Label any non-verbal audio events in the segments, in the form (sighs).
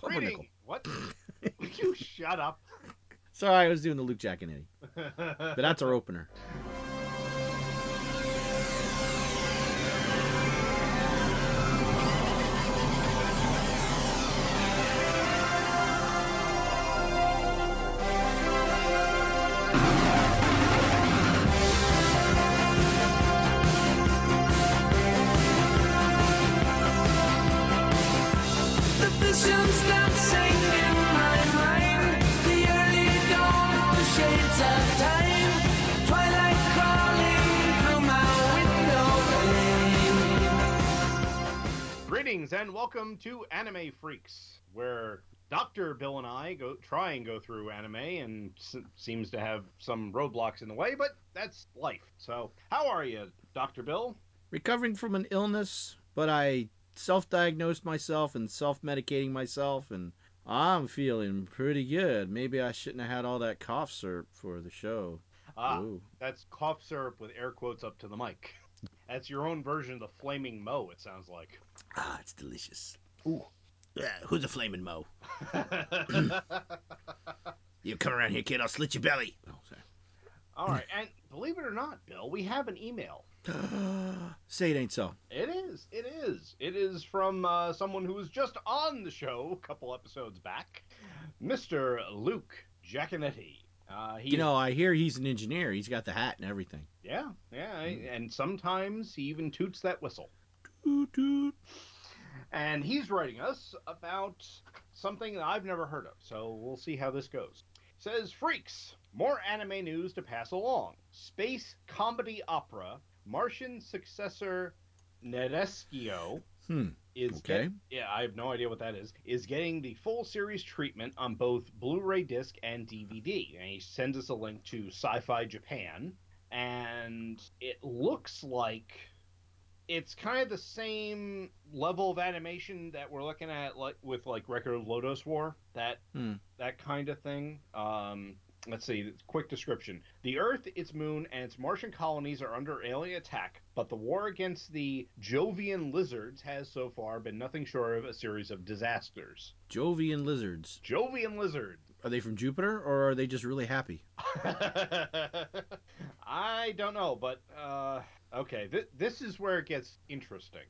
Pumpernickel. What? (laughs) (laughs) You shut up? Sorry, I was doing the Luke Giaconetti. (laughs) But that's our opener. Greetings and welcome to Anime Freaks, where Dr. Bill and I go try and go through anime and s- seems to have some roadblocks in the way, but that's life. So, how are you, Dr. Bill? Recovering from an illness, but I self-diagnosed myself and self-medicating myself, and I'm feeling pretty good. Maybe I shouldn't have had all that cough syrup for the show. Ah, Ooh. that's cough syrup with air quotes up to the mic. (laughs) That's your own version of the flaming mo, it sounds like. Ah, it's delicious. Ooh. Yeah, who's a flaming mo? (laughs) (clears throat) You come around here, kid. I'll slit your belly. Oh, All right, and believe it or not, Bill, we have an email. (gasps) Say it ain't so. It is. It is. It is from uh, someone who was just on the show a couple episodes back, Mr. Luke Giaconetti. Uh, he You know, I hear he's an engineer. He's got the hat and everything. yeah, yeah, and sometimes he even toots that whistle. Toot toot. And he's writing us about something that I've never heard of, so we'll see how this goes. Says Freaks, more anime news to pass along. Space comedy opera, Martian successor Nadesico Hmm. is Okay. get- yeah, I have no idea what that is. Is getting the full series treatment on both Blu-ray disc and DVD. And he sends us a link to Sci-Fi Japan, and it looks like it's kind of the same level of animation that we're looking at like with like Record of Lodoss War. That Hmm. that kind of thing. Um, let's see. Quick description: The Earth, its moon, and its Martian colonies are under alien attack, but the war against the Jovian lizards has so far been nothing short of a series of disasters. Jovian lizards. Jovian lizard. Are they from Jupiter or are they just really happy? (laughs) I don't know, but uh, okay. Th- this is where it gets interesting.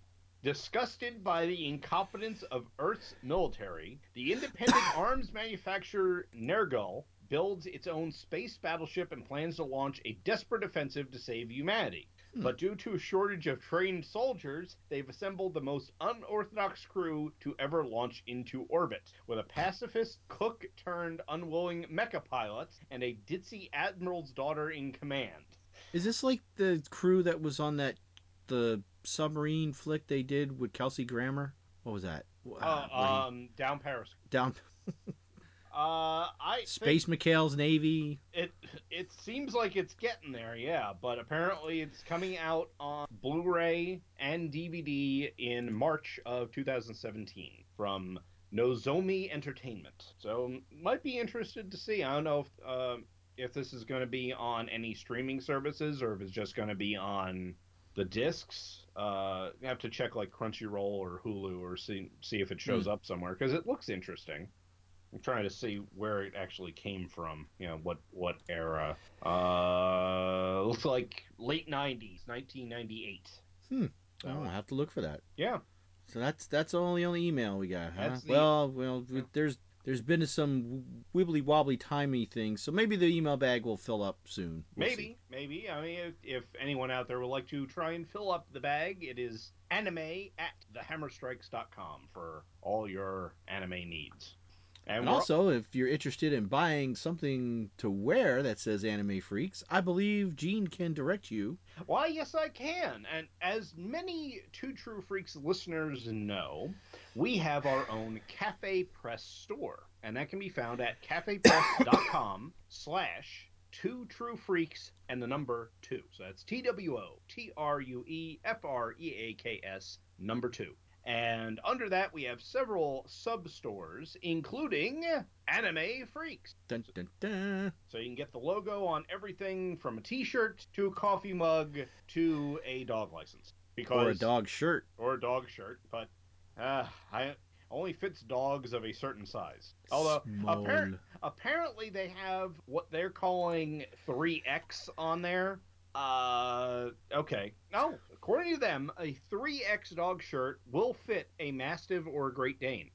Disgusted by the incompetence of Earth's military, the independent (laughs) arms manufacturer Nergal builds its own space battleship and plans to launch a desperate offensive to save humanity. But due to a shortage of trained soldiers, they've assembled the most unorthodox crew to ever launch into orbit, with a pacifist cook turned unwilling mecha pilot and a ditzy admiral's daughter in command. Is this like the crew that was on that the submarine flick they did with Kelsey Grammer? What was that? Uh, he- um, down Paris. down (laughs) Uh, I Space McHale's Navy. It it seems like it's getting there, yeah. But apparently, it's coming out on Blu-ray and DVD in March of 2017 from Nozomi Entertainment. So might be interested to see. I don't know if um if this is going to be on any streaming services or if it's just going to be on the discs. Uh, you have to check like Crunchyroll or Hulu or see see if it shows up somewhere because it looks interesting. I'm trying to see where it actually came from. You know, what what era? Uh, looks like late '90s, 1998. Hmm. Oh, I'll have to look for that. Yeah, So that's that's all the only email we got, huh? The- Well, well, there's there's been some wibbly wobbly timey things, so maybe the email bag will fill up soon. We'll maybe, see. maybe. I mean, if, if anyone out there would like to try and fill up the bag, it is anime at thehammerstrikes.com for all your anime needs. And we're- also, if you're interested in buying something to wear that says Anime Freaks, I believe Gene can direct you. Why, yes, I can. And as many Two True Freaks listeners know, we have our own Cafe Press store. And that can be found at cafepress.com (coughs) slash two true freaks and the number two. So that's T W O T R U E F R E A K S number two. And under that, we have several sub stores, including Anime Freaks. Dun, dun, dun. So you can get the logo on everything from a T-shirt to a coffee mug to a dog license. Because Or a dog shirt. or a dog shirt. But uh, I only fits dogs of a certain size. Although appar- apparently they have what they're calling 3X on there. Uh, okay. No, according to them, a 3X dog shirt will fit a Mastiff or a Great Dane.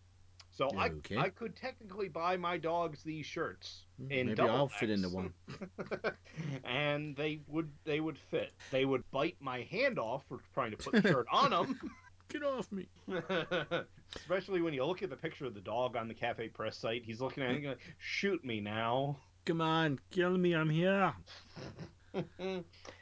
So Okay. I I could technically buy my dogs these shirts in Hmm, Maybe I'll fit into one. (laughs) (laughs) and they would they would fit. They would bite my hand off for trying to put the shirt on them. (laughs) Get off me. Especially when you look at the picture of the dog on the Cafe Press site, he's looking at it and going, "Shoot me now." Come on, kill me. I'm here.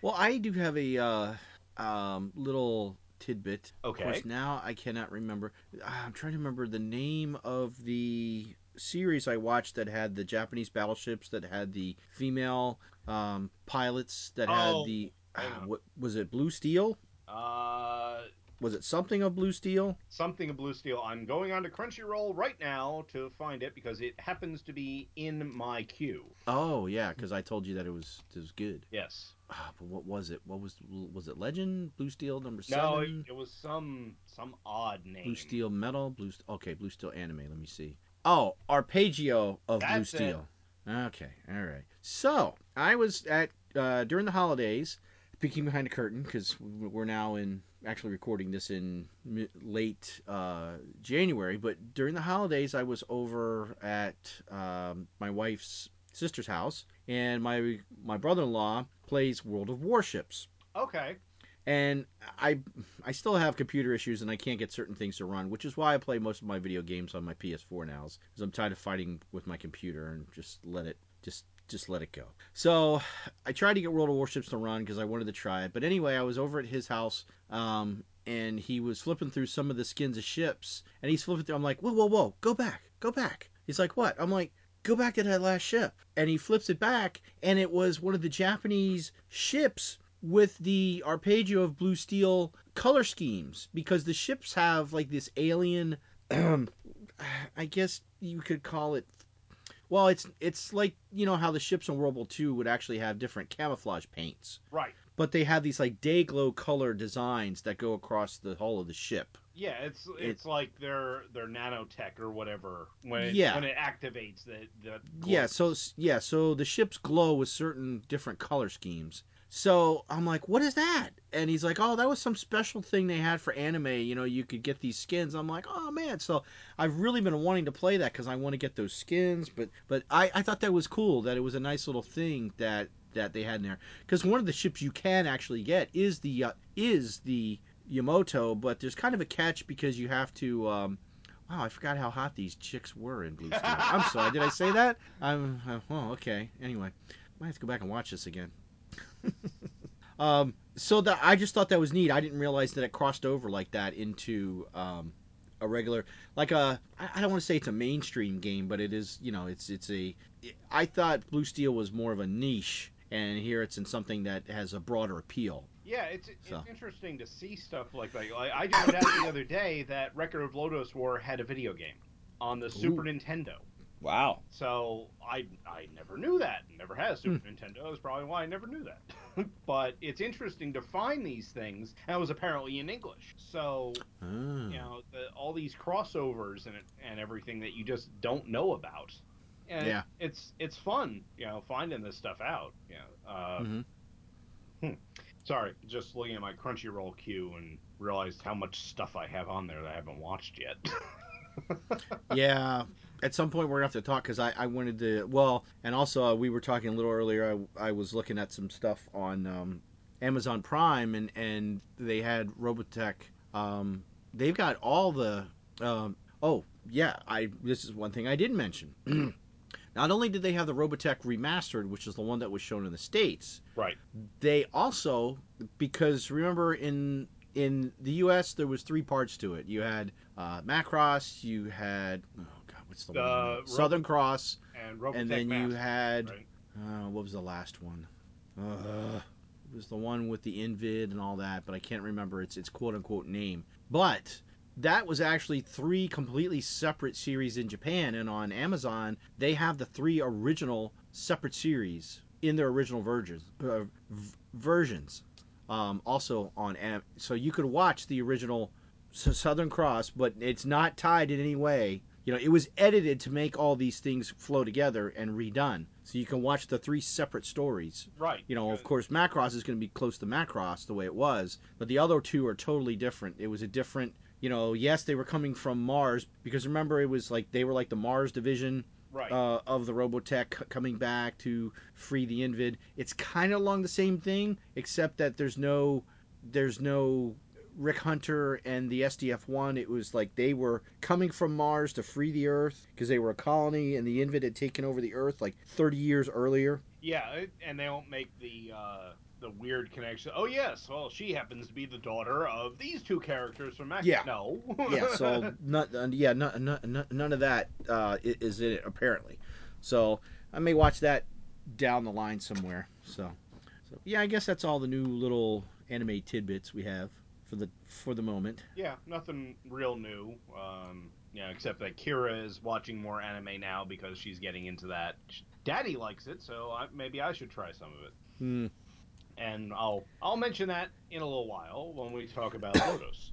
Well, I do have a uh, um, little tidbit. Of Okay. course, now I cannot remember. Ah, I'm trying to remember the name of the series I watched that had the Japanese battleships that had the female um, pilots that had Oh, the. hang ah, what was it? Blue Steel? Uh, Was it something of Blue Steel? something of Blue Steel. I'm going on to Crunchyroll right now to find it because it happens to be in my queue. Oh yeah, because I told you that it was it was good. Yes. Ah, but what was it? What was was it? Legend? Blue Steel number seven? No, it, it was some some odd name. Blue Steel Metal, Blue. Okay, Blue Steel Anime. Let me see. Oh, Arpeggio of Blue That's it. Okay, all right. So I was at uh, during the holidays, peeking behind the curtain because we're now in actually recording this in mi- late uh, January. But during the holidays, I was over at um, my wife's sister's house, and my my brother-in-law plays World of Warships Okay. and I I still have computer issues and I can't get certain things to run, which is why I play most of my video games on my PS4 now, because I'm tired of fighting with my computer and just let it just just let it go. So I tried to get World of Warships to run because I wanted to try it, but anyway, I was over at his house. Um, and he was flipping through some of the skins of ships, and he's flipping through. I'm like, whoa, whoa, whoa, go back, go back. He's like, what? I'm like, go back to that last ship. And he flips it back, and it was one of the Japanese ships with the arpeggio of blue steel color schemes because the ships have like this alien (clears throat) I guess you could call it well it's it's like you know how the ships in World War II would actually have different camouflage paints Right. but they have these like day glow color designs that go across the hull of the ship Yeah, it's it's like their their nanotech or whatever when it, Yeah. when it activates the the Yeah, so yeah, so the ships glow with certain different color schemes. So I'm like, what is that? And he's like, oh, that was some special thing they had for anime. You know, you could get these skins. I'm like, oh man. So I've really been wanting to play that because I want to get those skins. But but I, I thought that was cool. That it was a nice little thing that that they had in there. Because one of the ships you can actually get is the uh, is the Yamato, but there's kind of a catch because you have to. Um, Wow, I forgot how hot these chicks were in Blue Steel. I'm sorry, did I say that? I'm. Uh, oh, okay. Anyway, might have to go back and watch this again. (laughs) um, so that I just thought that was neat. I didn't realize that it crossed over like that into um, a regular, like a. I don't want to say it's a mainstream game, but it is. You know, it's it's a. I thought Blue Steel was more of a niche, and here it's in something that has a broader appeal. Yeah, it's it's interesting to see stuff like that. Like, I found out the other day that Record of Lodoss War had a video game on the Super Nintendo. Wow. So I I never knew that. Never had a Super Hmm. Nintendo. That's probably why I never knew that. (laughs) but it's interesting to find these things, and it was apparently in English. So Oh. you know the, all these crossovers and and everything that you just don't know about. And Yeah. it's it's fun, you know, finding this stuff out. You know, uh, Mhm. Sorry, just looking at my Crunchyroll queue and realized how much stuff I have on there that I haven't watched yet. (laughs) Yeah, at some point we're gonna have to talk because I, I wanted to. Well, and also uh, we were talking a little earlier. I, I was looking at some stuff on um, Amazon Prime, and and they had Robotech. Um, they've got all the. Um, oh yeah, I this is one thing I didn't mention. (clears throat) Not only did they have the Robotech remastered, which is the one that was shown in the states, right. they also because remember in in the U.S. there was three parts to it. You had uh, Macross, you had oh what's the The one? Southern Cross, And Robotech and then you had right? uh, what was the last one? Uh, it was the one with the Invid and all that, but I can't remember its its quote unquote name. But that was actually three completely separate series in Japan, and on Amazon they have the three original separate series in their original versions. Uh, v- versions. Um, also on Am- so you could watch the original Southern Cross, but it's not tied in any way. You know, it was edited to make all these things flow together and redone, so you can watch the three separate stories. Right. You know, of course, Macross is going to be close to Macross the way it was, but the other two are totally different. It was a different, you know, yes, they were coming from Mars because remember it was like they were like the Mars division Right. uh, of the Robotech coming back to free the Invid. It's kind of along the same thing, except that there's no, there's no Rick Hunter and the SDF one. It was like they were coming from Mars to free the Earth because they were a colony, and the Invid had taken over the Earth like 30 years earlier. Yeah, and they don't make the uh, the weird connection. Oh yes, well she happens to be the daughter of these two characters from Mac. Yeah. No. yeah, so (laughs) not, uh, yeah, none, none, none of that uh, is in it apparently. So I may watch that down the line somewhere. So, so yeah, I guess that's all the new little anime tidbits we have for the for the moment. yeah, nothing real new. Um, yeah, except that Kira is watching more anime now because she's getting into that. Daddy likes it, so I, maybe I should try some of it. Hmm. And I'll I'll mention that in a little while when we talk about (coughs) Lodoss.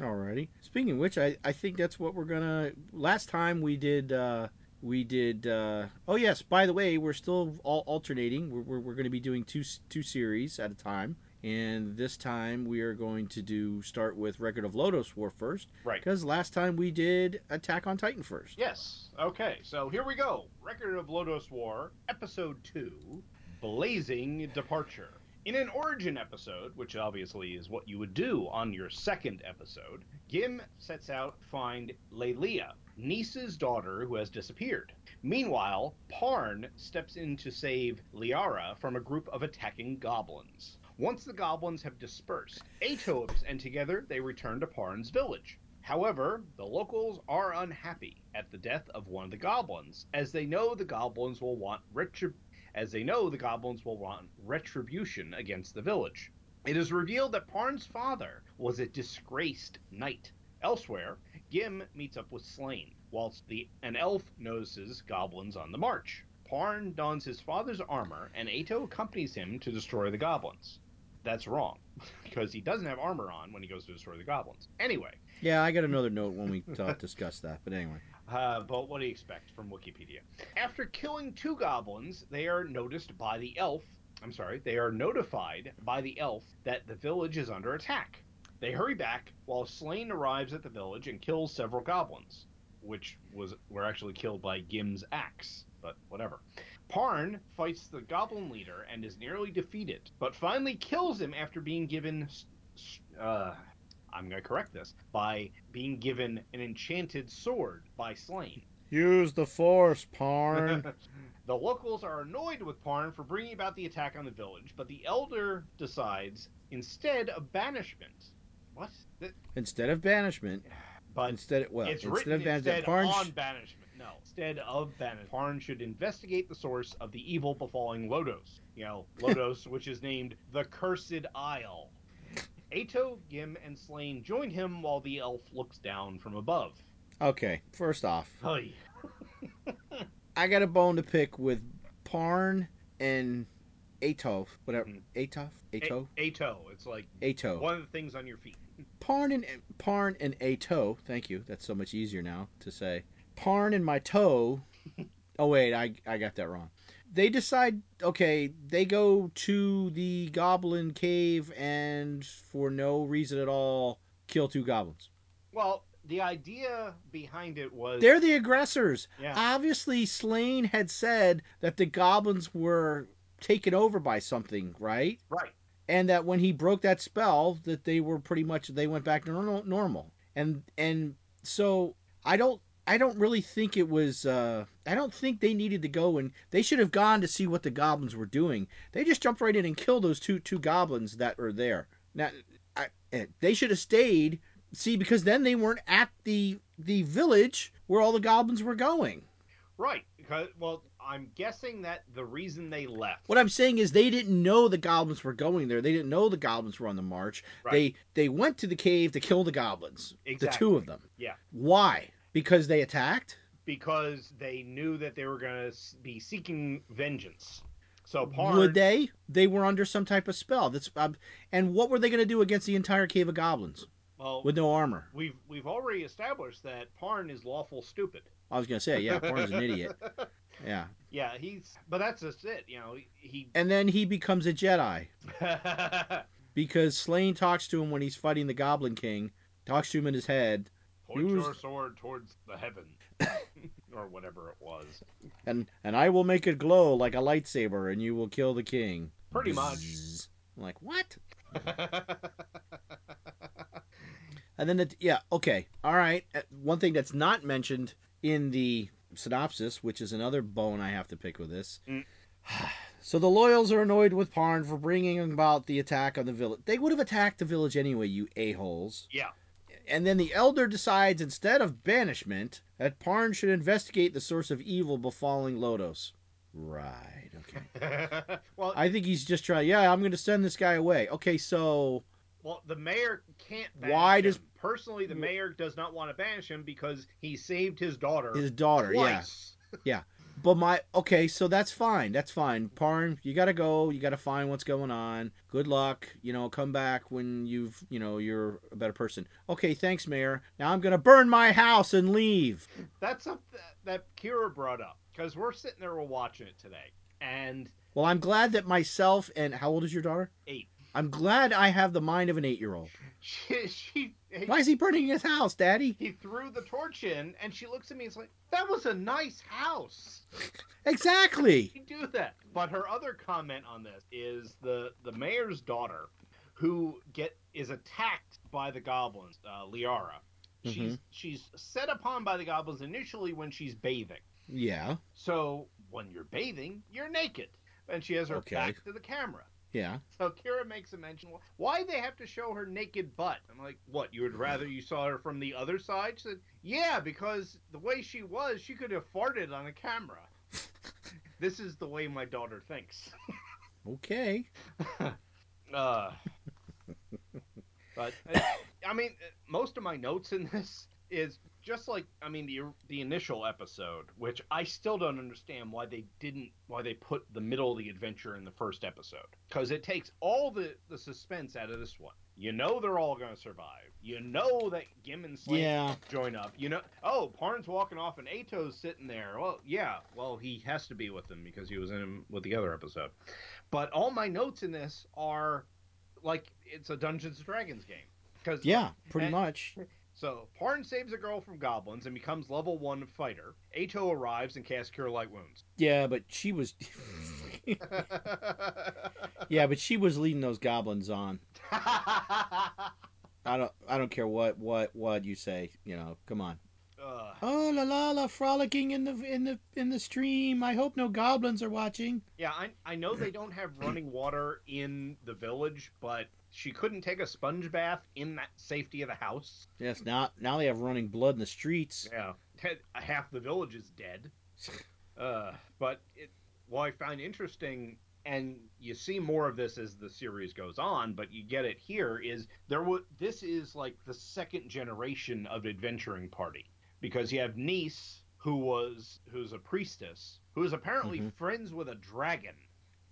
Alrighty. Speaking of which, I, I think that's what we're gonna. Last time we did uh, we did. Uh, oh yes, by the way, we're still all alternating. We're, we're, we're going to be doing two two series at a time, and this time we are going to do start with Record of Lodoss War first, right. because last time we did Attack on Titan first. Yes. Okay. So here we go. Record of Lodoss War, Episode Two, Blazing Departure. In an origin episode, which obviously is what you would do on your second episode, Gim sets out to find Lelia, Neese's daughter who has disappeared. Meanwhile, Parn steps in to save Liara from a group of attacking goblins. Once the goblins have dispersed, Atos and together they return to Parn's village. However, the locals are unhappy at the death of one of the goblins, as they know the goblins will want retrib- as they know the goblins will want retribution against the village. It is revealed that Parn's father was a disgraced knight. Elsewhere, Gim meets up with Slayn, whilst the an elf notices goblins on the march. Parn dons his father's armor, and Ato accompanies him to destroy the goblins. That's wrong, (laughs) because he doesn't have armor on when he goes to destroy the goblins. Anyway, Yeah, I got (laughs) another note when we uh, discuss that, but anyway. uh, but what do you expect from Wikipedia? After killing two goblins, they are noticed by the elf. I'm sorry, they are notified by the elf that the village is under attack. They hurry back while Slayn arrives at the village and kills several goblins, which was were actually killed by Gim's axe. But whatever. Parn fights the goblin leader and is nearly defeated, but finally kills him after being given. s- s- Uh, I'm going to correct this by being given an enchanted sword by Slayn. Use the Force, Parn. (laughs) the locals are annoyed with Parn for bringing about the attack on the village, but the elder decides instead of banishment. What? Th- instead of banishment, But instead of, well, it's instead written of banishment, instead Parn. on banishment. Instead of banishment, Parn should investigate the source of the evil befalling Lodoss. You know, (laughs) Lodoss, which is named the Cursed Isle. Ato, Gim, and Slayn join him while the elf looks down from above. Okay, first off, (laughs) I got a bone to pick with Parn and Atov, whatever. Mhm. Atov? Ato? Ato. It's like Ato. one of the things on your feet. (laughs) Parn and Parn and Ato. Thank you. That's so much easier now to say. Parn and my toe. (laughs) Oh wait, I I got that wrong. They decide. Okay, they go to the Goblin Cave and for no reason at all kill two goblins. Well, the idea behind it was They're the aggressors. yeah, Obviously, Slayn had said that the goblins were taken over by something, right? right. and that when he broke that spell that they were pretty much they went back to normal. and and so i don't i don't really think it was uh i don't think they needed to go and they should have gone to see what the goblins were doing they just jumped right in and killed those two two goblins that were there now I, eh, they should have stayed see because then they weren't at the the village where all the goblins were going Right. Because well, I'm guessing that the reason they left. What I'm saying is they didn't know the goblins were going there. They didn't know the goblins were on the march. Right. They they went to the cave to kill the goblins. The two of them. Yeah. Why? Because they attacked? because they knew that they were going to be seeking vengeance. So Parn Would they? They were under some type of spell. That's um, and what were they going to do against the entire cave of goblins? Well, with no armor. we've we've already established that Parn is lawful stupid. I was gonna say, yeah, Parn's an idiot. (laughs) Yeah, yeah, he's. But that's just it. You know, he. and then he becomes a Jedi (laughs) because Slayn talks to him when he's fighting the Goblin King. Talks to him in his head, Point your sword towards the heaven, (laughs) or whatever it was. and and I will make it glow like a lightsaber, and you will kill the king. Pretty much. Bzzz. I'm like, what? (laughs) And then, it, yeah, okay, all right. Uh, One thing that's not mentioned in the synopsis, which is another bone I have to pick with this. Mm. (sighs) So the loyals are annoyed with Parn for bringing about the attack on the village. They would have attacked the village anyway, you a-holes. yeah. And then the elder decides instead of banishment that Parn should investigate the source of evil befalling Lodoss. Right, okay. (laughs) well, I think he's just trying, yeah, I'm going to send this guy away. Okay, so well, the mayor can't. Banish Why him. does- personally the mayor does not want to banish him because he saved his daughter his daughter, yes. yeah. twice. (laughs) But my okay, so that's fine. That's fine. Parn, you gotta go. You gotta find what's going on. Good luck. You know, come back when you've you know you're a better person. Okay, thanks, Mayor. Now I'm gonna burn my house and leave. That's something that Kira brought up because we're sitting there, we're watching it today, and Well, I'm glad that myself and how old is your daughter? eight. I'm glad I have the mind of an eight year old. She, she, Why is he burning his house, Daddy? he threw the torch in, and she looks at me and is like, "That was a nice house." Exactly. You do that. But her other comment on this is the the mayor's daughter, who get is attacked by the goblins, uh, Liara. She's Mhm. she's set upon by the goblins initially when she's bathing. Yeah. So when you're bathing, you're naked, and she has her Okay. back to the camera. Yeah. So Kira makes a mention. Why they have to show her naked butt? I'm like, what? You would rather you saw her from the other side? She said, yeah, because the way she was, she could have farted on a camera. (laughs) this is the way my daughter thinks. Okay. (laughs) uh, but I mean, most of my notes in this is just like I mean the the initial episode, which I still don't understand why they didn't why they put the middle of the adventure in the first episode because it takes all the the suspense out of this one. You know they're all going to survive. You know that Gim and Slade Yeah. join up. You know, oh, Parn's walking off and Ato's sitting there. Well, yeah, well he has to be with them because he was in with the other episode. But all my notes in this are like it's a Dungeons and Dragons game. Because Yeah. Pretty And- much. So Parn saves a girl from goblins and becomes level one fighter. Ato arrives and casts Cure Light Wounds. Yeah, but she was. (laughs) yeah, but she was leading those goblins on. (laughs) I don't. I don't care what what what you say. You know. Come on. Ugh. Oh la la la, frolicking in the in the in the stream. I hope no goblins are watching. Yeah, I, I know they don't have running water in the village, but she couldn't take a sponge bath in that safety of the house. Yes. Now now they have running blood in the streets. Yeah, half the village is dead. (laughs) Uh, but it, what I find interesting, and you see more of this as the series goes on, but you get it here is there. W- this is like the second generation of adventuring party because you have Nice, who was who's a priestess, who is apparently Mhm. friends with a dragon,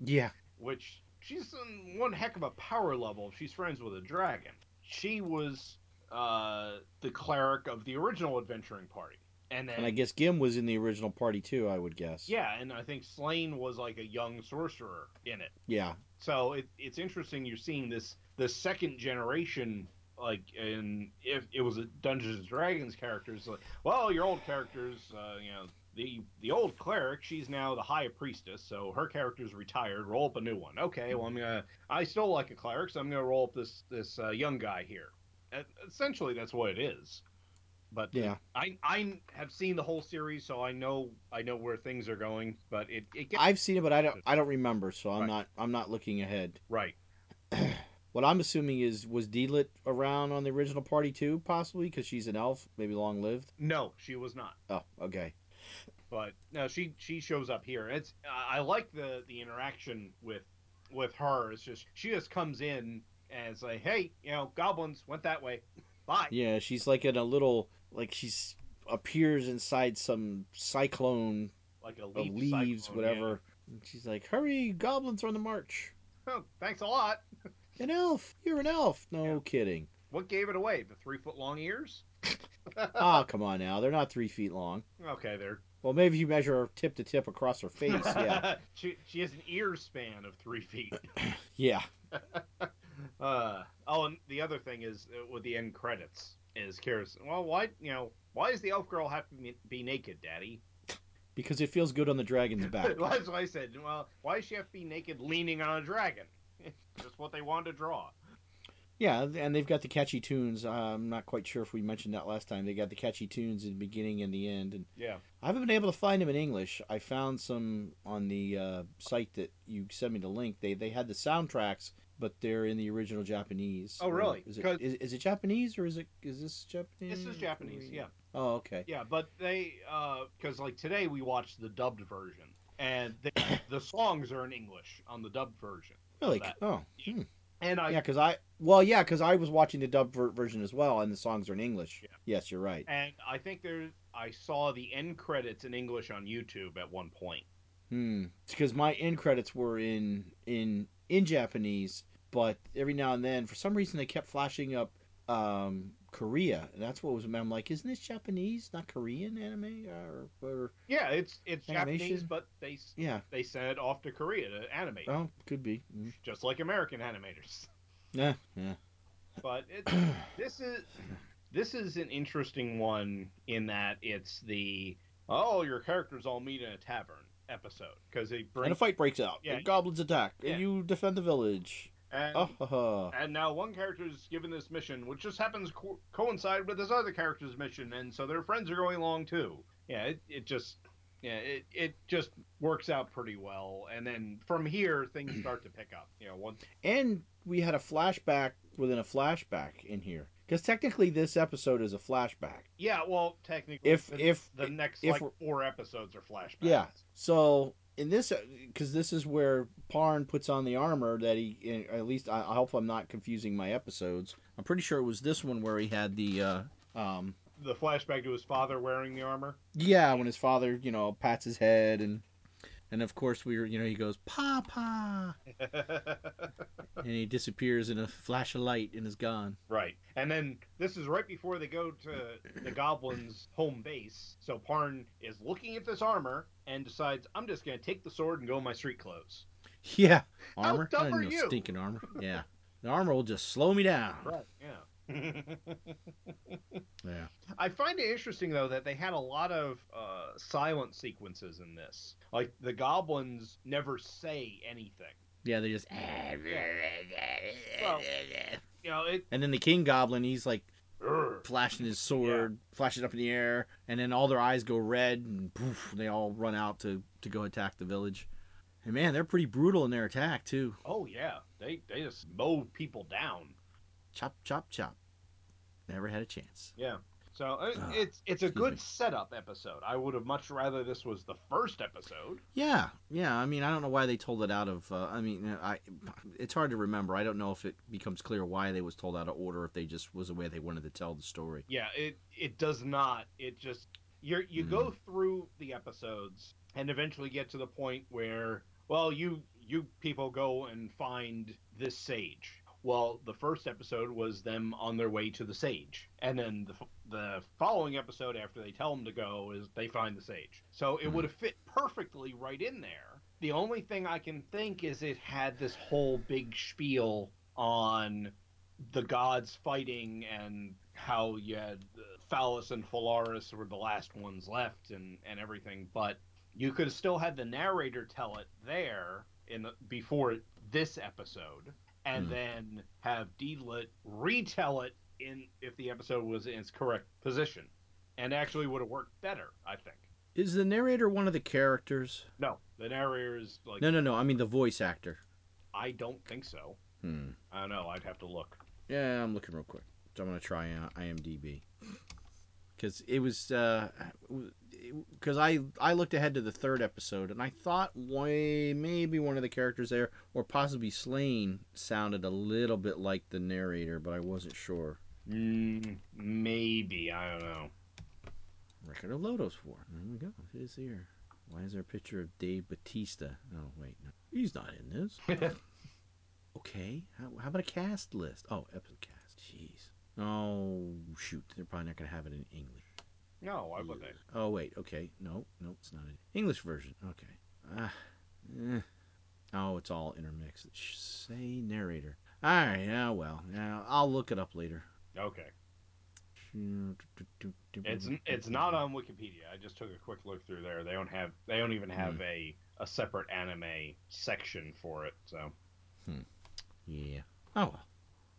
Yeah. which she's on one heck of a power level. if She's friends with a dragon. She was uh, the cleric of the original adventuring party. And then And I guess Gim was in the original party too. I would guess. yeah, and I think Slayn was like a young sorcerer in it. Yeah. So it, it's interesting you're seeing this the second generation like and if it was a Dungeons and Dragons characters like well your old characters uh, you know the the old cleric she's now the high priestess so her character's retired roll up a new one okay well I'm gonna I still like a cleric so I'm gonna roll up this this uh, young guy here Uh, essentially that's what it is but Yeah. I I have seen the whole series, so I know I know where things are going. But it, it gets I've seen it, but I don't. I don't remember, so I'm Right. not. I'm not looking ahead. right. (clears throat) What I'm assuming is was Deedlit around on the original party too, possibly because she's an elf, maybe long lived. No, she was not. Oh, okay. But no, she she shows up here. It's I like the the interaction with with her. It's just she just comes in and it's like, hey, you know, goblins went that way. Bye. Yeah, she's like in a little like she's appears inside some cyclone Like a of leaf leaves, cyclone, whatever. And she's like, "Hurry, goblins are on the march." Oh, thanks a lot. An elf, you're an elf. No Yeah. kidding. What gave it away? The three foot long ears? oh, (laughs) come on now. They're not three feet long. Okay, they're Well, maybe if you measure her tip to tip across her face, (laughs) yeah. she she has an ear span of three feet. (clears throat) (laughs) Yeah. uh, oh, and the other thing is uh, with the end credits is Kira's. Well, why you know why does the elf girl have to be, be naked, Daddy? Because it feels good on the dragon's back. That's what I said. Well, why does she have to be naked, leaning on a dragon? (laughs) Just what they wanted to draw. Yeah, and they've got the catchy tunes. Uh, I'm not quite sure if we mentioned that last time. They got the catchy tunes in the beginning and the end, and Yeah. I haven't been able to find them in English. I found some on the uh, site that you sent me the link. They they had the soundtracks, but they're in the original Japanese. Oh, really? Is it is, is it Japanese or is it is this Japanese? This is Japanese. Yeah. Oh, okay. Yeah, but they because like today we watched the dubbed version, and the, (coughs) the songs are in English on the dubbed version. Really? that- Oh, hmm. And I yeah. Because I well, yeah, because I was watching the dubbed ver- version as well, and the songs are in English. Yeah. Yes, you're right. and I think there I saw the end credits in English on YouTube at one point. Hmm. Because my end credits were in in in Japanese, but every now and then, for some reason, they kept flashing up um, Korea, and that's what was. I'm like, isn't this Japanese, not Korean anime, or, or Yeah, it's it's Japanese, but they yeah? they sent it off to Korea to animate, Oh, could be. Mm. just like American animators. Yeah, yeah. (laughs) But it, (clears throat) this is this is an interesting one in that it's the oh your characters all meet in a tavern episode because they bring And a fight breaks out. Yeah. goblins attack, Yeah. and you defend the village. And, ha. and now one character is given this mission, which just happens to co- coincide with this other character's mission, and so their friends are going along too. Yeah, it, it just yeah it, it just works out pretty well, and then from here things (clears throat) start to pick up. You know, once And we had a flashback within a flashback in here, because technically this episode is a flashback. yeah, well technically If- the, if- the next if like four episodes are flashbacks. Yeah. So in this, because this is where Parn puts on the armor that he, at least I, I hope I'm not confusing my episodes. I'm pretty sure it was this one where he had the, uh, um, the flashback to his father wearing the armor. yeah, when his father, you know, pats his head and, and of course we were, you know, he goes Papa, (laughs) and he disappears in a flash of light and is gone. right. And then this is right before they go to the goblins' home base. So Parn is looking at this armor and decides, I'm just going to take the sword and go in my street clothes. Yeah, How armor. dumb I are know you? Stinking armor. Yeah, the armor will just slow me down. Right. Yeah. (laughs) Yeah. I find it interesting though that they had a lot of uh, silent sequences in this. Like the goblins never say anything. Yeah, they just. Well- You know, it. And then the king goblin, he's like flashing his sword, flashing up in the air, and then all their eyes go red, and poof, they all run out to, to go attack the village. And man, they're pretty brutal in their attack too. Oh yeah, they they just mow people down. Chop, chop, chop. Never had a chance. Yeah. So uh, it's it's a good me. setup episode. I would have much rather this was the first episode. Yeah, yeah. I mean, I don't know why they told it out of. Uh, I mean, I. It's hard to remember. I don't know if it becomes clear why they was told out of order, if they just was the way they wanted to tell the story. Yeah, it it does not. It just you you Hmm. go through the episodes and eventually get to the point where well you you people go and find this sage. Well, the first episode was them on their way to the sage, and then the the following episode after they tell them to go is they find the sage. So it would have fit perfectly right in there. The only thing I can think is it had this whole big spiel on the gods fighting and how you had uh, Phallus and Falaris were the last ones left and, and everything, but you could have still had the narrator tell it there in the, before this episode, and Hmm. then have Deedlit retell it in if the episode was in its correct position, and actually would have worked better, I think. Is the narrator one of the characters? No, the narrator is like No, no, no. I mean the voice actor. I don't think so. Hmm. I don't know. I'd have to look. Yeah, I'm looking real quick. I'm gonna try uh, IMDb because it was because I I looked ahead to the third episode and I thought way maybe one of the characters there or possibly Slayn sounded a little bit like the narrator, but I wasn't sure. Mm, maybe I don't know. Record of Lodoss War. There we go. It is here. Why is there a picture of Dave Batista? Oh wait, no. he's not in this. (laughs) Okay, how, how about a cast list? Oh, episode cast. Jeez. Oh shoot, they're probably not gonna have it in English. No, why would they? Oh wait, okay, no, no, it's not an English version. Okay. Ah, eh. Oh, it's all intermixed. Sh- Say narrator. All right, yeah, well, yeah, I'll look it up later. Okay. It's it's not on Wikipedia. I just took a quick look through there. They don't have they don't even have a a separate anime section for it. So Yeah. Oh well.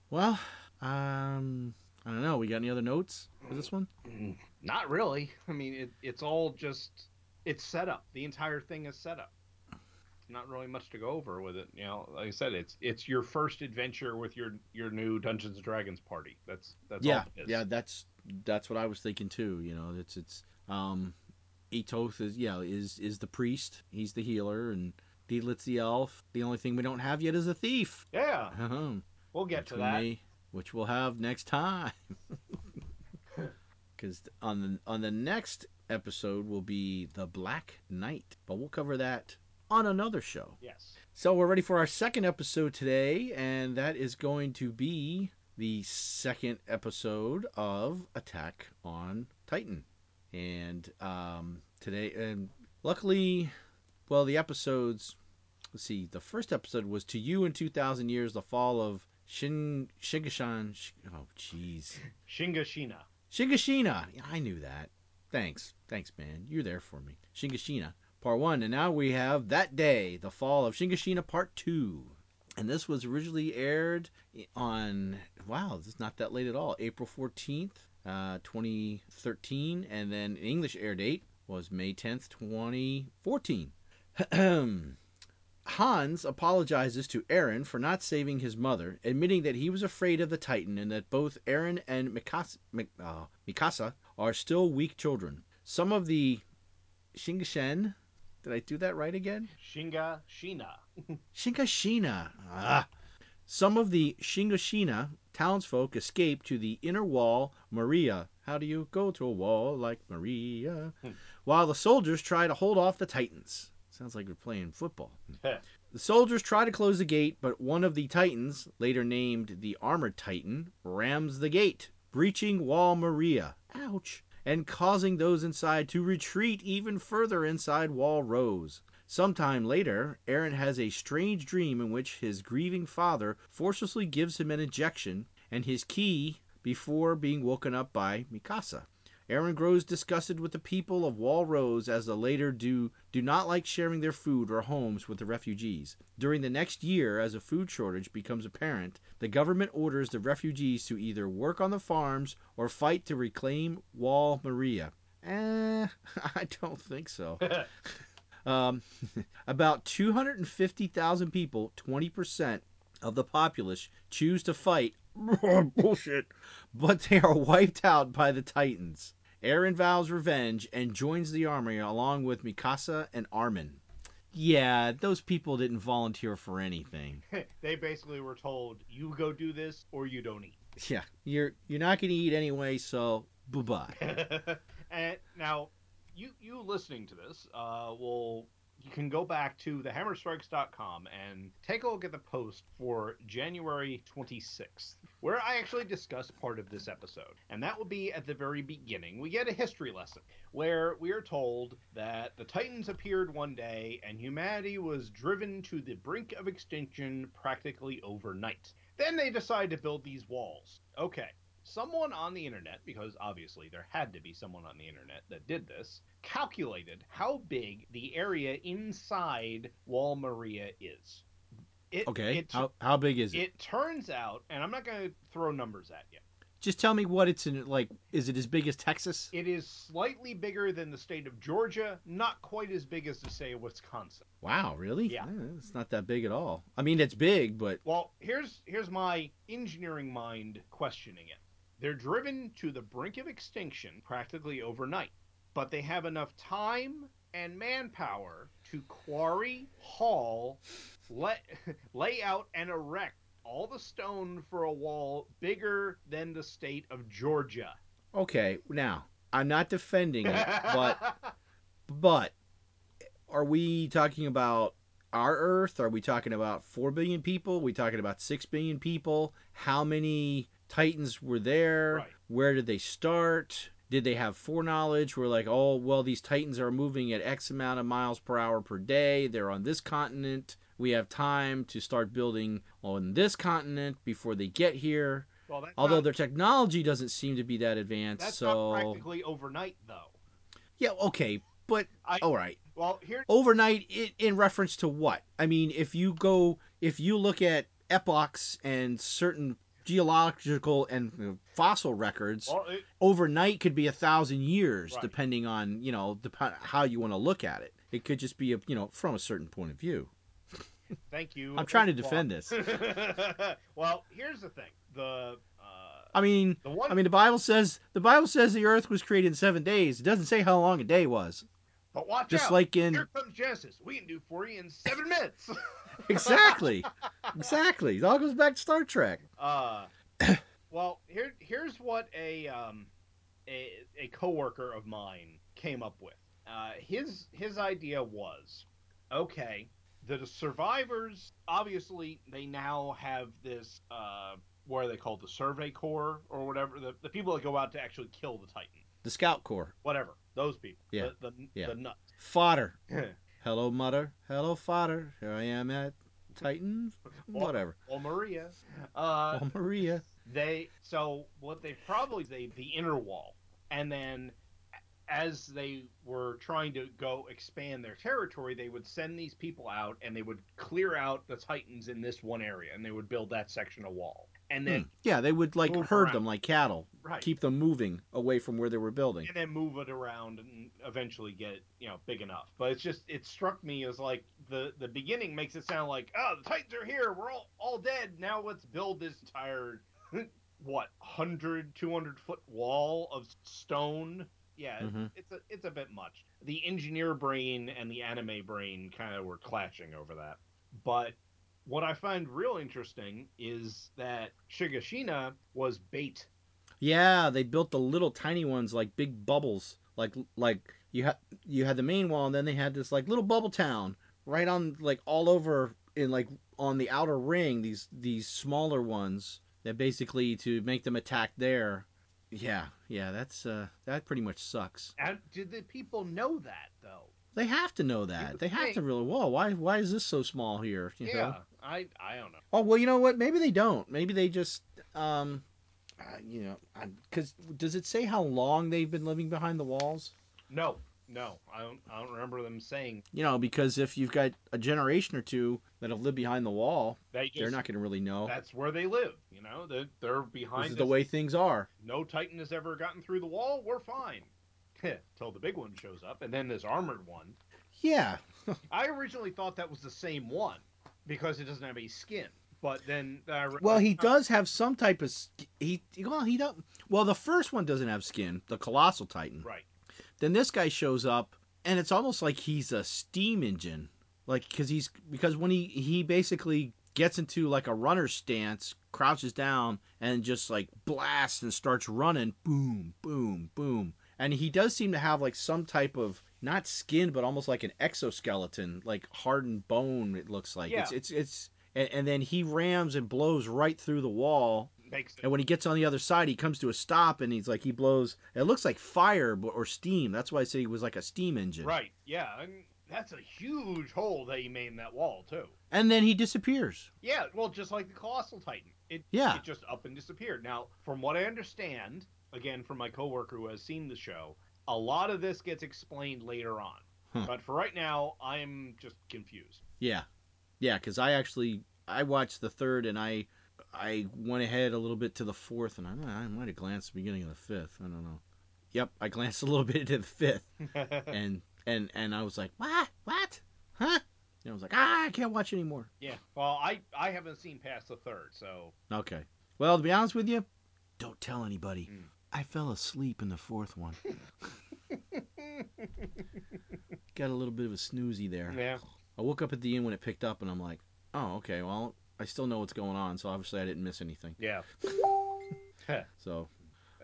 Well, um, I don't know. We got any other notes for this one? (clears throat) not really. I mean, it, it's all just it's set up. The entire thing is set up. Not really much to go over with it. You know, like I said, it's it's your first adventure with your your new Dungeons and Dragons party. That's that's yeah, all it is. yeah. That's that's what I was thinking too. You know, it's it's um, Etoth is yeah is is the priest. He's the healer, and Deedlit's the elf. The only thing we don't have yet is a thief. Yeah, Uh-huh. we'll get which to we that. may- which we'll have next time. Because on the on the next episode will be the Black Knight, but we'll cover that on another show. Yes. So we're ready for our second episode today, and that is going to be the second episode of Attack on Titan. And um, today, and luckily, well, the episodes. Let's see. The first episode was "To You in Two Thousand Years: The Fall of Shin Shigashan." Sh- Oh, jeez. Shingashina. Shingashina. I knew that. Thanks. Thanks, man. You're there for me. Shingashina, part one. And now we have That Day, The Fall of Shingashina, part two. And this was originally aired on, wow, this is not that late at all, April 14th, uh, 2013. And then the English air date was May 10th, 2014. (clears throat) Hans apologizes to Eren for not saving his mother, admitting that he was afraid of the Titan and that both Eren and Mikasa, Mik- uh, Mikasa are still weak children. Some of the Shingashen, did I do that right again? Shingashina. Shingashina. Ah. Some of the Shingashina townsfolk escape to the inner wall, Maria. How do you go to a wall like Maria? Hmm. While the soldiers try to hold off the Titans. Sounds like we're playing football. The soldiers try to close the gate, but one of the Titans, later named the Armored Titan, rams the gate, breaching Wall Maria. Ouch. And causing those inside to retreat even further inside Wall Rose. Sometime later, Eren has a strange dream in which his grieving father forcibly gives him an injection and his key before being woken up by Mikasa. Eren grows disgusted with the people of Wall Rose as the later do do not like sharing their food or homes with the refugees. During the next year, as a food shortage becomes apparent, the government orders the refugees to either work on the farms or fight to reclaim Wall Maria. Eh, (laughs) I don't think so. (laughs) Um, (laughs) about 250,000 people, 20% of the populace, choose to fight. Bullshit. But they are wiped out by the Titans. Eren vows revenge and joins the army along with Mikasa and Armin. Yeah, those people didn't volunteer for anything. (laughs) they basically were told, "You go do this, or you don't eat." Yeah, you're you're not going to eat anyway, so bye bye. (laughs) and now, you you listening to this, uh, will you can go back to thehammerstrikes.com and take a look at the post for January 26th, where I actually discuss part of this episode. And that will be at the very beginning. We get a history lesson where we are told that the Titans appeared one day and humanity was driven to the brink of extinction practically overnight. Then they decide to build these walls. Okay, someone on the internet, because obviously there had to be someone on the internet that did this, calculated how big the area inside Wall Maria is. It, Okay, It, how how big is it? it turns out, and I'm not going to throw numbers at you. Just tell me what it's in. Like, is it as big as Texas? It is slightly bigger than the state of Georgia, not quite as big as to say Wisconsin. Wow, really? Yeah. It's not that big at all. I mean, it's big, but Well, here's here's my engineering mind questioning it. They're driven to the brink of extinction practically overnight, but they have enough time and manpower to quarry, haul, let, (laughs) lay out, and erect all the stone for a wall bigger than the state of Georgia. okay. Now, I'm not defending it, (laughs) but but are we talking about our Earth? Are we talking about four billion people? Are we talking about six billion people? How many Titans were there? Right. Where did they start? Did they have foreknowledge? We're like, oh, well, these Titans are moving at X amount of miles per hour per day. They're on this continent. We have time to start building on this continent before they get here. Well, Although not, their technology doesn't seem to be that advanced, that's so not practically overnight, though. yeah, okay, but I- all right. Well, here, overnight i in reference to what i mean if you go if you look at epochs and certain geological and fossil records well, it, overnight could be a thousand years Right. depending on you know how you want to look at it it could just be a, you know from a certain point of view thank you. i'm trying to defend this (laughs) well, here's the thing. The uh, i mean the one i mean the bible says the bible says the earth was created in seven days it doesn't say how long a day was But watch just out. like in Here comes Genesis. We can do for you in seven minutes. (laughs) exactly exactly it all goes back to star trek uh, (coughs) well, here here's what a um, a a coworker of mine came up with. Uh, his his idea was, okay, the survivors obviously they now have this uh, what are they called the Survey Corps or whatever the, the people that go out to actually kill the Titan, the scout corps whatever those people, Yeah. the the, Yeah. the nuts. fodder (clears throat) Hello, mother. Hello, father. Here I am at Titan. Whatever. oh Maria. Uh, Oh, Maria. they so what they probably they the inner wall, and then as they were trying to go expand their territory, they would send these people out and they would clear out the Titans in this one area, and they would build that section of wall, and then Hmm. Yeah, they would like herd around. them like cattle, right. keep them moving away from where they were building. and then move it around and eventually get it, you know, big enough. But it's just it struck me as like the the beginning makes it sound like, oh, the Titans are here, we're all all dead. Now let's build this entire (laughs) what 100 200 foot wall of stone. Yeah, it's- Mhm. it's a it's a bit much. The engineer brain and the anime brain kind of were clashing over that. But what I find real interesting is that Shiganshina was bait Yeah, they built the little tiny ones like big bubbles. Like like you had you had the main wall, and then they had this like little bubble town right on like all over in like on the outer ring. These these smaller ones that basically to make them attack there. Yeah, yeah, that's uh that pretty much sucks. And did the people know that though? They have to know that. They have to really. Whoa, why why is this so small here? You yeah, know? I I don't know. Oh well, you know what? Maybe they don't. Maybe they just, um, uh, you know, because does it say how long they've been living behind the walls? No, no, I don't. I don't remember them saying You know, because if you've got a generation or two that have lived behind the wall, they just. they're not going to really know. That's where they live. You know, they're, they're behind. This is the way things are. No Titan has ever gotten through the wall. We're fine. (laughs) Till the big one shows up, and then this armored one. Yeah. (laughs) I originally thought that was the same one because it doesn't have any skin. But then re- Well, he does have some type of he. Well, he don't. Well, the first one doesn't have skin. The colossal titan. Right. Then this guy shows up, and it's almost like he's a steam engine, like because he's because when he he basically gets into like a runner stance, crouches down, and just like blasts and starts running, boom, boom, boom, and he does seem to have like some type of not skin, but almost like an exoskeleton, like hardened bone. It looks like it's it's it's. And, and then he rams and blows right through the wall, makes it and when he gets on the other side, he comes to a stop, and he's like, he blows. It looks like fire or steam. That's why I say he was like a steam engine. right. Yeah, and that's a huge hole that he made in that wall too. And then he disappears. Yeah, well, just like the colossal titan, it Yeah. it just up and disappeared. Now, from what I understand, again from my coworker who has seen the show, a lot of this gets explained later on. Huh. But for right now, I'm just confused. Yeah, yeah. Because I actually I watched the third, and I I went ahead a little bit to the fourth, and I, I might have glanced at the beginning of the fifth. I don't know. Yep, I glanced (laughs) a little bit into the fifth, (laughs) and and and I was like, what, what, huh? And I was like, ah, I can't watch anymore. yeah. Well, I I haven't seen past the third, so Okay. Well, to be honest with you, don't tell anybody. Mm. I fell asleep in the fourth one. (laughs) Got a little bit of a snoozy there. yeah. I woke up at the end when it picked up, and I'm like, oh, okay. Well, I still know what's going on, so obviously I didn't miss anything. Yeah. (laughs) So,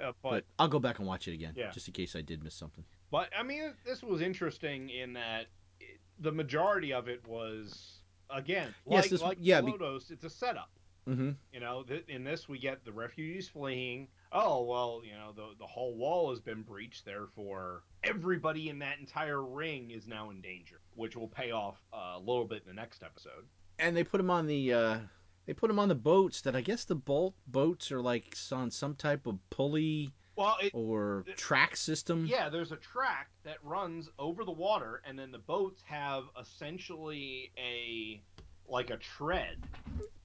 Uh, but, but I'll go back and watch it again, Yeah. just in case I did miss something. But I mean, this was interesting in that it, the majority of it was again Yes, like this- like yeah, be- it's a setup. Mm-hmm. You know, th- in this we get the refugees fleeing. Oh well, you know the the whole wall has been breached, therefore everybody in that entire ring is now in danger, which will pay off uh, a little bit in the next episode. And they put him on the uh, they put him on the boats that I guess the bolt boats are like on some type of pulley Well, it, or track system. yeah, there's a track that runs over the water, and then the boats have essentially a like a tread.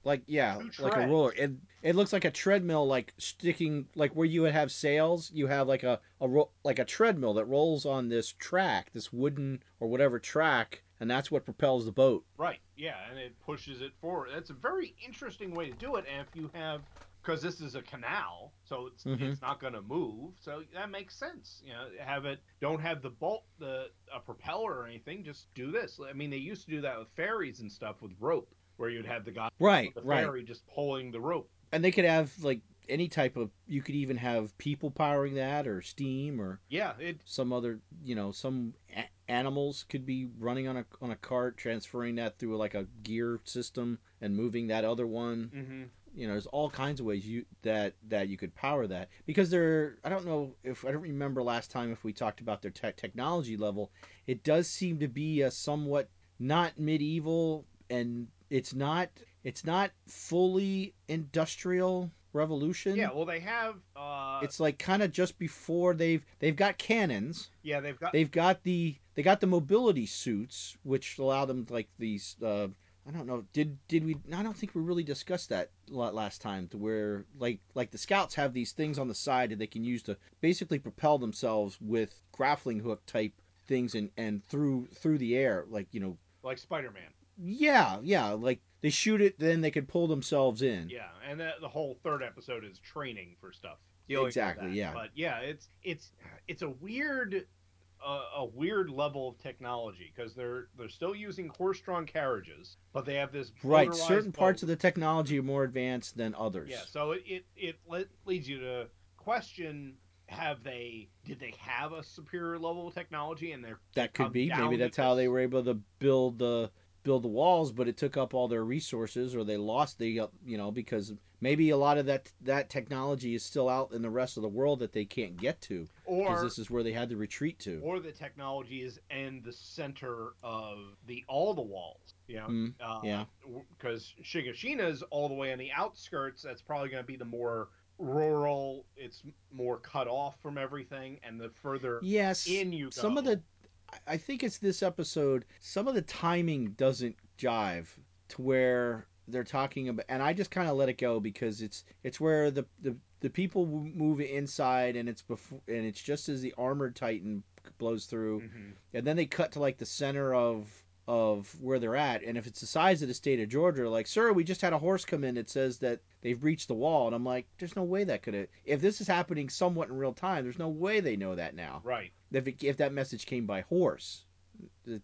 Like yeah, like a roller. It it looks like a treadmill, like sticking, like where you would have sails. You have like a a ro- like a treadmill that rolls on this track, this wooden or whatever track, and that's what propels the boat. Right. Yeah, and it pushes it forward. That's a very interesting way to do it. And if you have, because this is a canal, so it's Mhm. it's not going to move, so that makes sense. You know, have it. Don't have the bolt, the a propeller or anything. Just do this. I mean, they used to do that with ferries and stuff with rope, where you'd have the guy Right, the right. ferry just pulling the rope. And they could have like any type of. You could even have people powering that, or steam, or Yeah, it. some other. You know, some animals could be running on a on a cart, transferring that through like a gear system, and moving that other one. hmm you know there's all kinds of ways you that that you could power that because they're i don't know if i don't remember last time if we talked about their tech technology level it does seem to be a somewhat not medieval and it's not it's not fully industrial revolution Yeah. Well, they have. Uh, it's like kind of just before they've they've got cannons yeah, they've got. they've got the they got the mobility suits which allow them like these uh I don't know. Did did we? I don't think we really discussed that last time. To where like like the scouts have these things on the side that they can use to basically propel themselves with grappling hook type things and and through through the air. Like you know, like Spider-Man. yeah, yeah. Like they shoot it, then they can pull themselves in. Yeah, and the, the whole third episode is training for stuff. Exactly, yeah. But yeah, it's it's it's a weird uh, a weird level of technology because they're they're still using horse-drawn carriages, but they have this Right. Certain parts of the technology are more advanced than others. yeah. So it it, it le- leads you to question: Have they did they have a superior level of technology and they're that could be maybe that's how they were able to build the build the walls but it took up all their resources or they lost the uh, you know because maybe a lot of that that technology is still out in the rest of the world that they can't get to because or this is where they had to retreat to or the technology is in the center of the all the walls. You know, Mm, uh, yeah. because Shiganshina's all the way on the outskirts. That's probably going to be the more rural. It's more cut off from everything, and the further yes in you go, some of the I- think it's this episode some of the timing doesn't jive to where they're talking about and i just kind of let it go because it's it's where the the, the people move inside and it's before and it's just as the armored titan blows through Mhm. and then they cut to like the center of of where they're at and if it's the size of the state of georgia like sir we just had a horse come in that says that they've breached the wall and i'm like there's no way that could have if this is happening somewhat in real time there's no way they know that now right. if it, if that message came by horse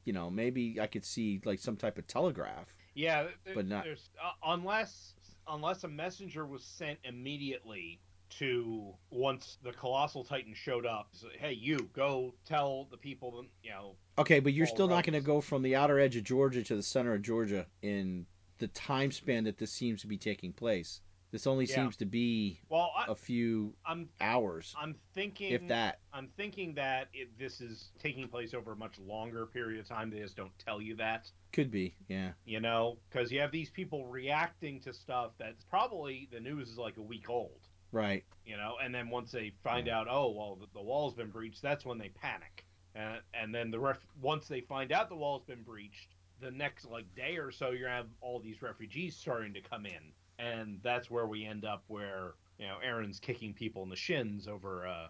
you know maybe i could see like some type of telegraph Yeah, there, But not- uh, unless unless a messenger was sent immediately to once the colossal titan showed up. So, hey, you go tell the people. that, You know, okay but you're still not going to go from the outer edge of georgia to the center of georgia in the time span that this seems to be taking place this only Yeah. seems to be well, I, a few I'm hours I'm thinking if that I'm thinking that it, this is taking place over a much longer period of time. They just don't tell you that, could be yeah you know, because you have these people reacting to stuff that's probably the news is like a week old, right. You know, and then once they find out, oh well, the, the wall's been breached, that's when they panic, and and then the ref once they find out the wall's been breached, the next like day or so you're gonna have all these refugees starting to come in, and that's where we end up where you know Eren's kicking people in the shins over uh,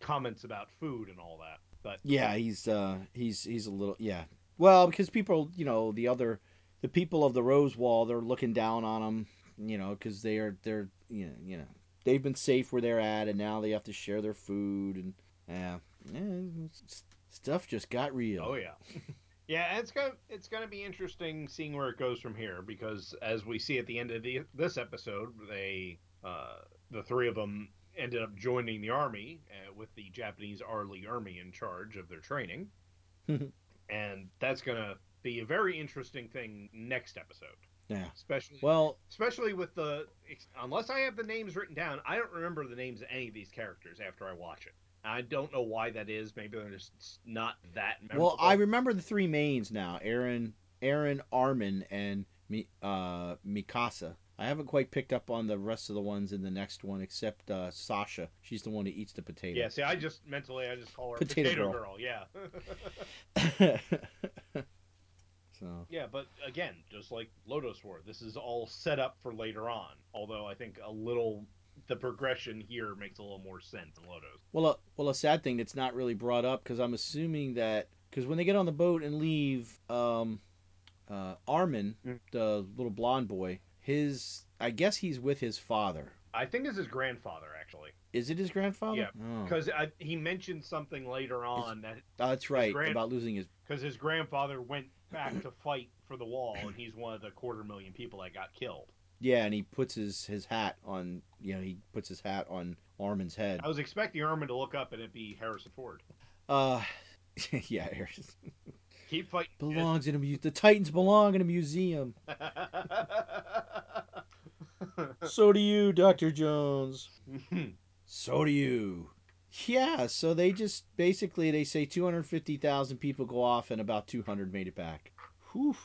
comments about food and all that. But Yeah, he's uh he's he's a little yeah. Well, because people, you know, the other the people of the Rose Wall, they're looking down on him, you know, because they are they're you know, you know they've been safe where they're at, and now they have to share their food and yeah, yeah stuff just got real. Oh yeah. (laughs) Yeah, it's gonna it's gonna be interesting seeing where it goes from here because as we see at the end of the, this episode, they uh, the three of them ended up joining the army uh, with the Japanese Arlie Army in charge of their training, (laughs) and that's gonna be a very interesting thing next episode. Yeah. Especially Well, especially with the unless I have the names written down, I don't remember the names of any of these characters after I watch it. I don't know why that is. Maybe they're just not that memorable. well, I remember the three mains now: Eren, Eren, Armin, and uh, Mikasa. I haven't quite picked up on the rest of the ones in the next one, except uh, Sasha. She's the one who eats the potato. Yeah, see, I just mentally I just call her Potato Potato, Girl. Girl. Yeah. (laughs) (laughs) so yeah, but again, just like Lodoss War, this is all set up for later on. Although I think a little the progression here makes a little more sense in Lotus. well, uh, well, a sad thing that's not really brought up because I'm assuming that because when they get on the boat and leave, um, uh, Armin, Mm. the little blonde boy, his I guess he's with his father. I think it's his grandfather actually, Is it his grandfather? Yeah, Oh. because he mentioned something later on that Oh, that's right grand- about losing his. because his grandfather went back to (clears throat) fight for the wall, and he's one of the quarter million people that got killed. Yeah, and he puts his his hat on. You know, he puts his hat on Armin's head. I was expecting Armin to look up and it be Harrison Ford. Uh, (laughs) yeah, Harrison Keep fighting. belongs in a mu- The Titans belong in a museum. (laughs) So do you, Doctor Jones. (laughs) So do you. Yeah, so they just basically they say 250,000 people go off and about 200 made it back. Whew.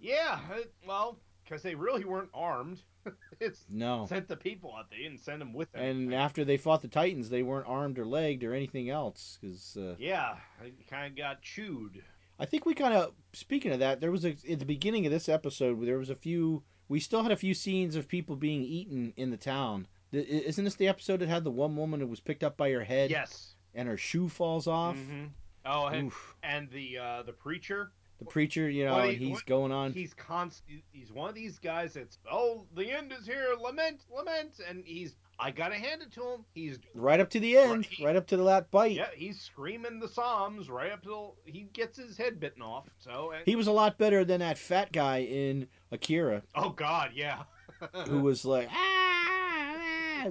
yeah, well, because they really weren't armed. (laughs) it's No. sent the people out. They didn't send them with them. And after they fought the Titans, they weren't armed or legged or anything else cuz uh, yeah, they kind of got chewed. I think we kind of speaking of that, there was a at the beginning of this episode there was a few we still had a few scenes of people being eaten in the town. Th- Isn't this the episode that had the one woman who was picked up by her head Yes. and her shoe falls off? Mhm. Oh, and, Oof. and the uh, the preacher. The preacher, you know, and he- he's going on. He's const. He's one of these guys that's oh the end is here. Lament, lament, and he's. I gotta hand it to him. He's right up to the end, Right. right up to the last bite. yeah. He's screaming the psalms right up till he gets his head bitten off. So and, He was a lot better than that fat guy in Akira oh God, yeah. who was like, ah, (laughs) ah,"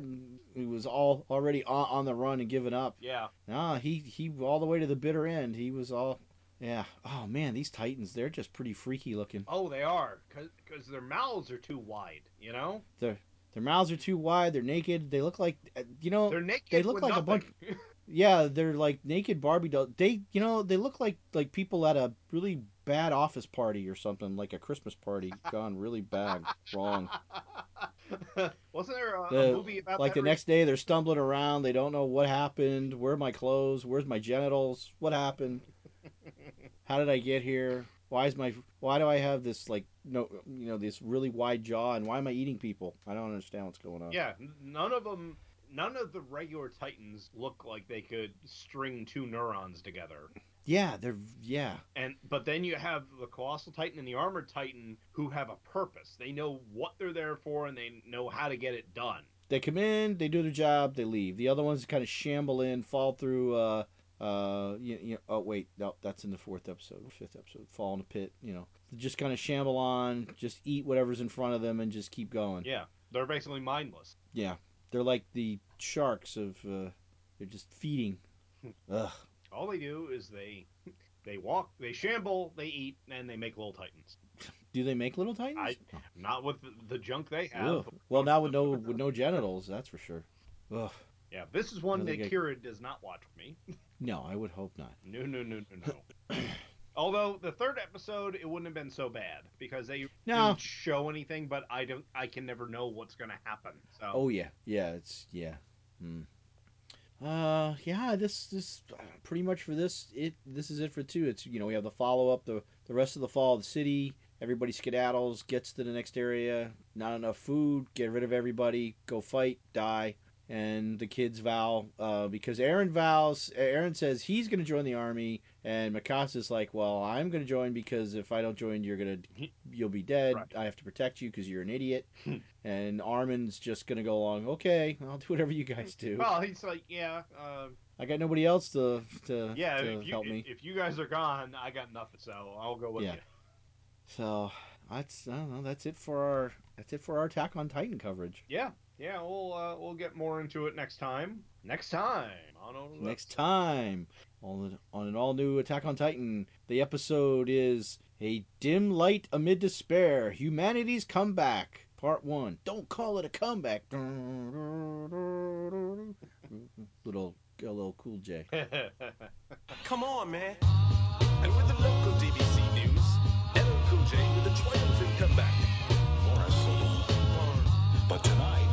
who was all already on, on the run and giving up. yeah. Ah, he he all the way to the bitter end. He was all, yeah. Oh man, these Titans, they're just pretty freaky looking. Oh, they are because their mouths are too wide. You know, Their their mouths are too wide. They're naked. They look like, uh, you know, they're naked. they look with like a bunch- nothing. (laughs) yeah, they're like naked Barbie dolls. They, you know, they look like like people at a really bad office party or something, like a Christmas party (laughs) gone really bad, wrong. (laughs) (laughs) Wasn't there a, The- a movie about Like the next day, they're stumbling around. They don't know what happened. Where are my clothes? Where's my genitals? What happened? (laughs) How did I get here? Why is my why do I have this like no you know this really wide jaw and why am I eating people? I don't understand what's going on. Yeah, none of them, none of the regular Titans look like they could string two neurons together. Yeah, they're yeah. And but then you have the colossal Titan and the armored Titan who have a purpose. They know what they're there for and they know how to get it done. They come in, they do their job, they leave. The other ones kind of shamble in, fall through. uh uh, you, you oh wait, no, that's in the fourth episode, fifth episode. Fall in a pit, you know. Just kind of shamble on, just eat whatever's in front of them, and just keep going. Yeah, they're basically mindless. Yeah, they're like the sharks of. Uh, they're just feeding. (laughs) Ugh. All they do is they they walk, they shamble, they eat, and they make little Titans. Do they make little titans? I- Not with the, the junk they Ugh. have. Well, now with no with no genitals, that's for sure. Ugh. Yeah, this is one that get- Kira does not watch with me. No, I would hope not. No, no, no, no, no. (clears throat) Although the third episode, it wouldn't have been so bad because they No. didn't show anything, but I don't, I can never know what's going to happen. So Oh yeah, yeah, it's yeah. Hmm. Uh, yeah. This this pretty much for this. It this is it for two. It's you know we have the follow up, the the rest of the fall of the city. Everybody skedaddles, gets to the next area. Not enough food. Get rid of everybody. Go fight. Die. And the kids vow uh, because Eren vows. Eren says he's going to join the army, and Mikasa's like, "Well, I'm going to join because if I don't join, you're gonna you'll be dead. Right. I have to protect you because you're an idiot." and Armin's just gonna go along. Okay, I'll do whatever you guys do. well, he's like, yeah, uh, I got nobody else to to, yeah. to If you help me. if you guys are gone, I got nothing, so I'll go with Yeah. you. So that's I don't know. That's it for our that's it for our Attack on Titan coverage. Yeah, yeah, we'll uh, we'll get more into it next time. Next time on next time on on an all new Attack on Titan. The episode is a dim light amid despair. Humanity's comeback, part one. Don't call it a comeback. (laughs) little a little cool J. (laughs) Come on, man. And with the local DBC news, LL Cool J with a triumphant comeback. But tonight.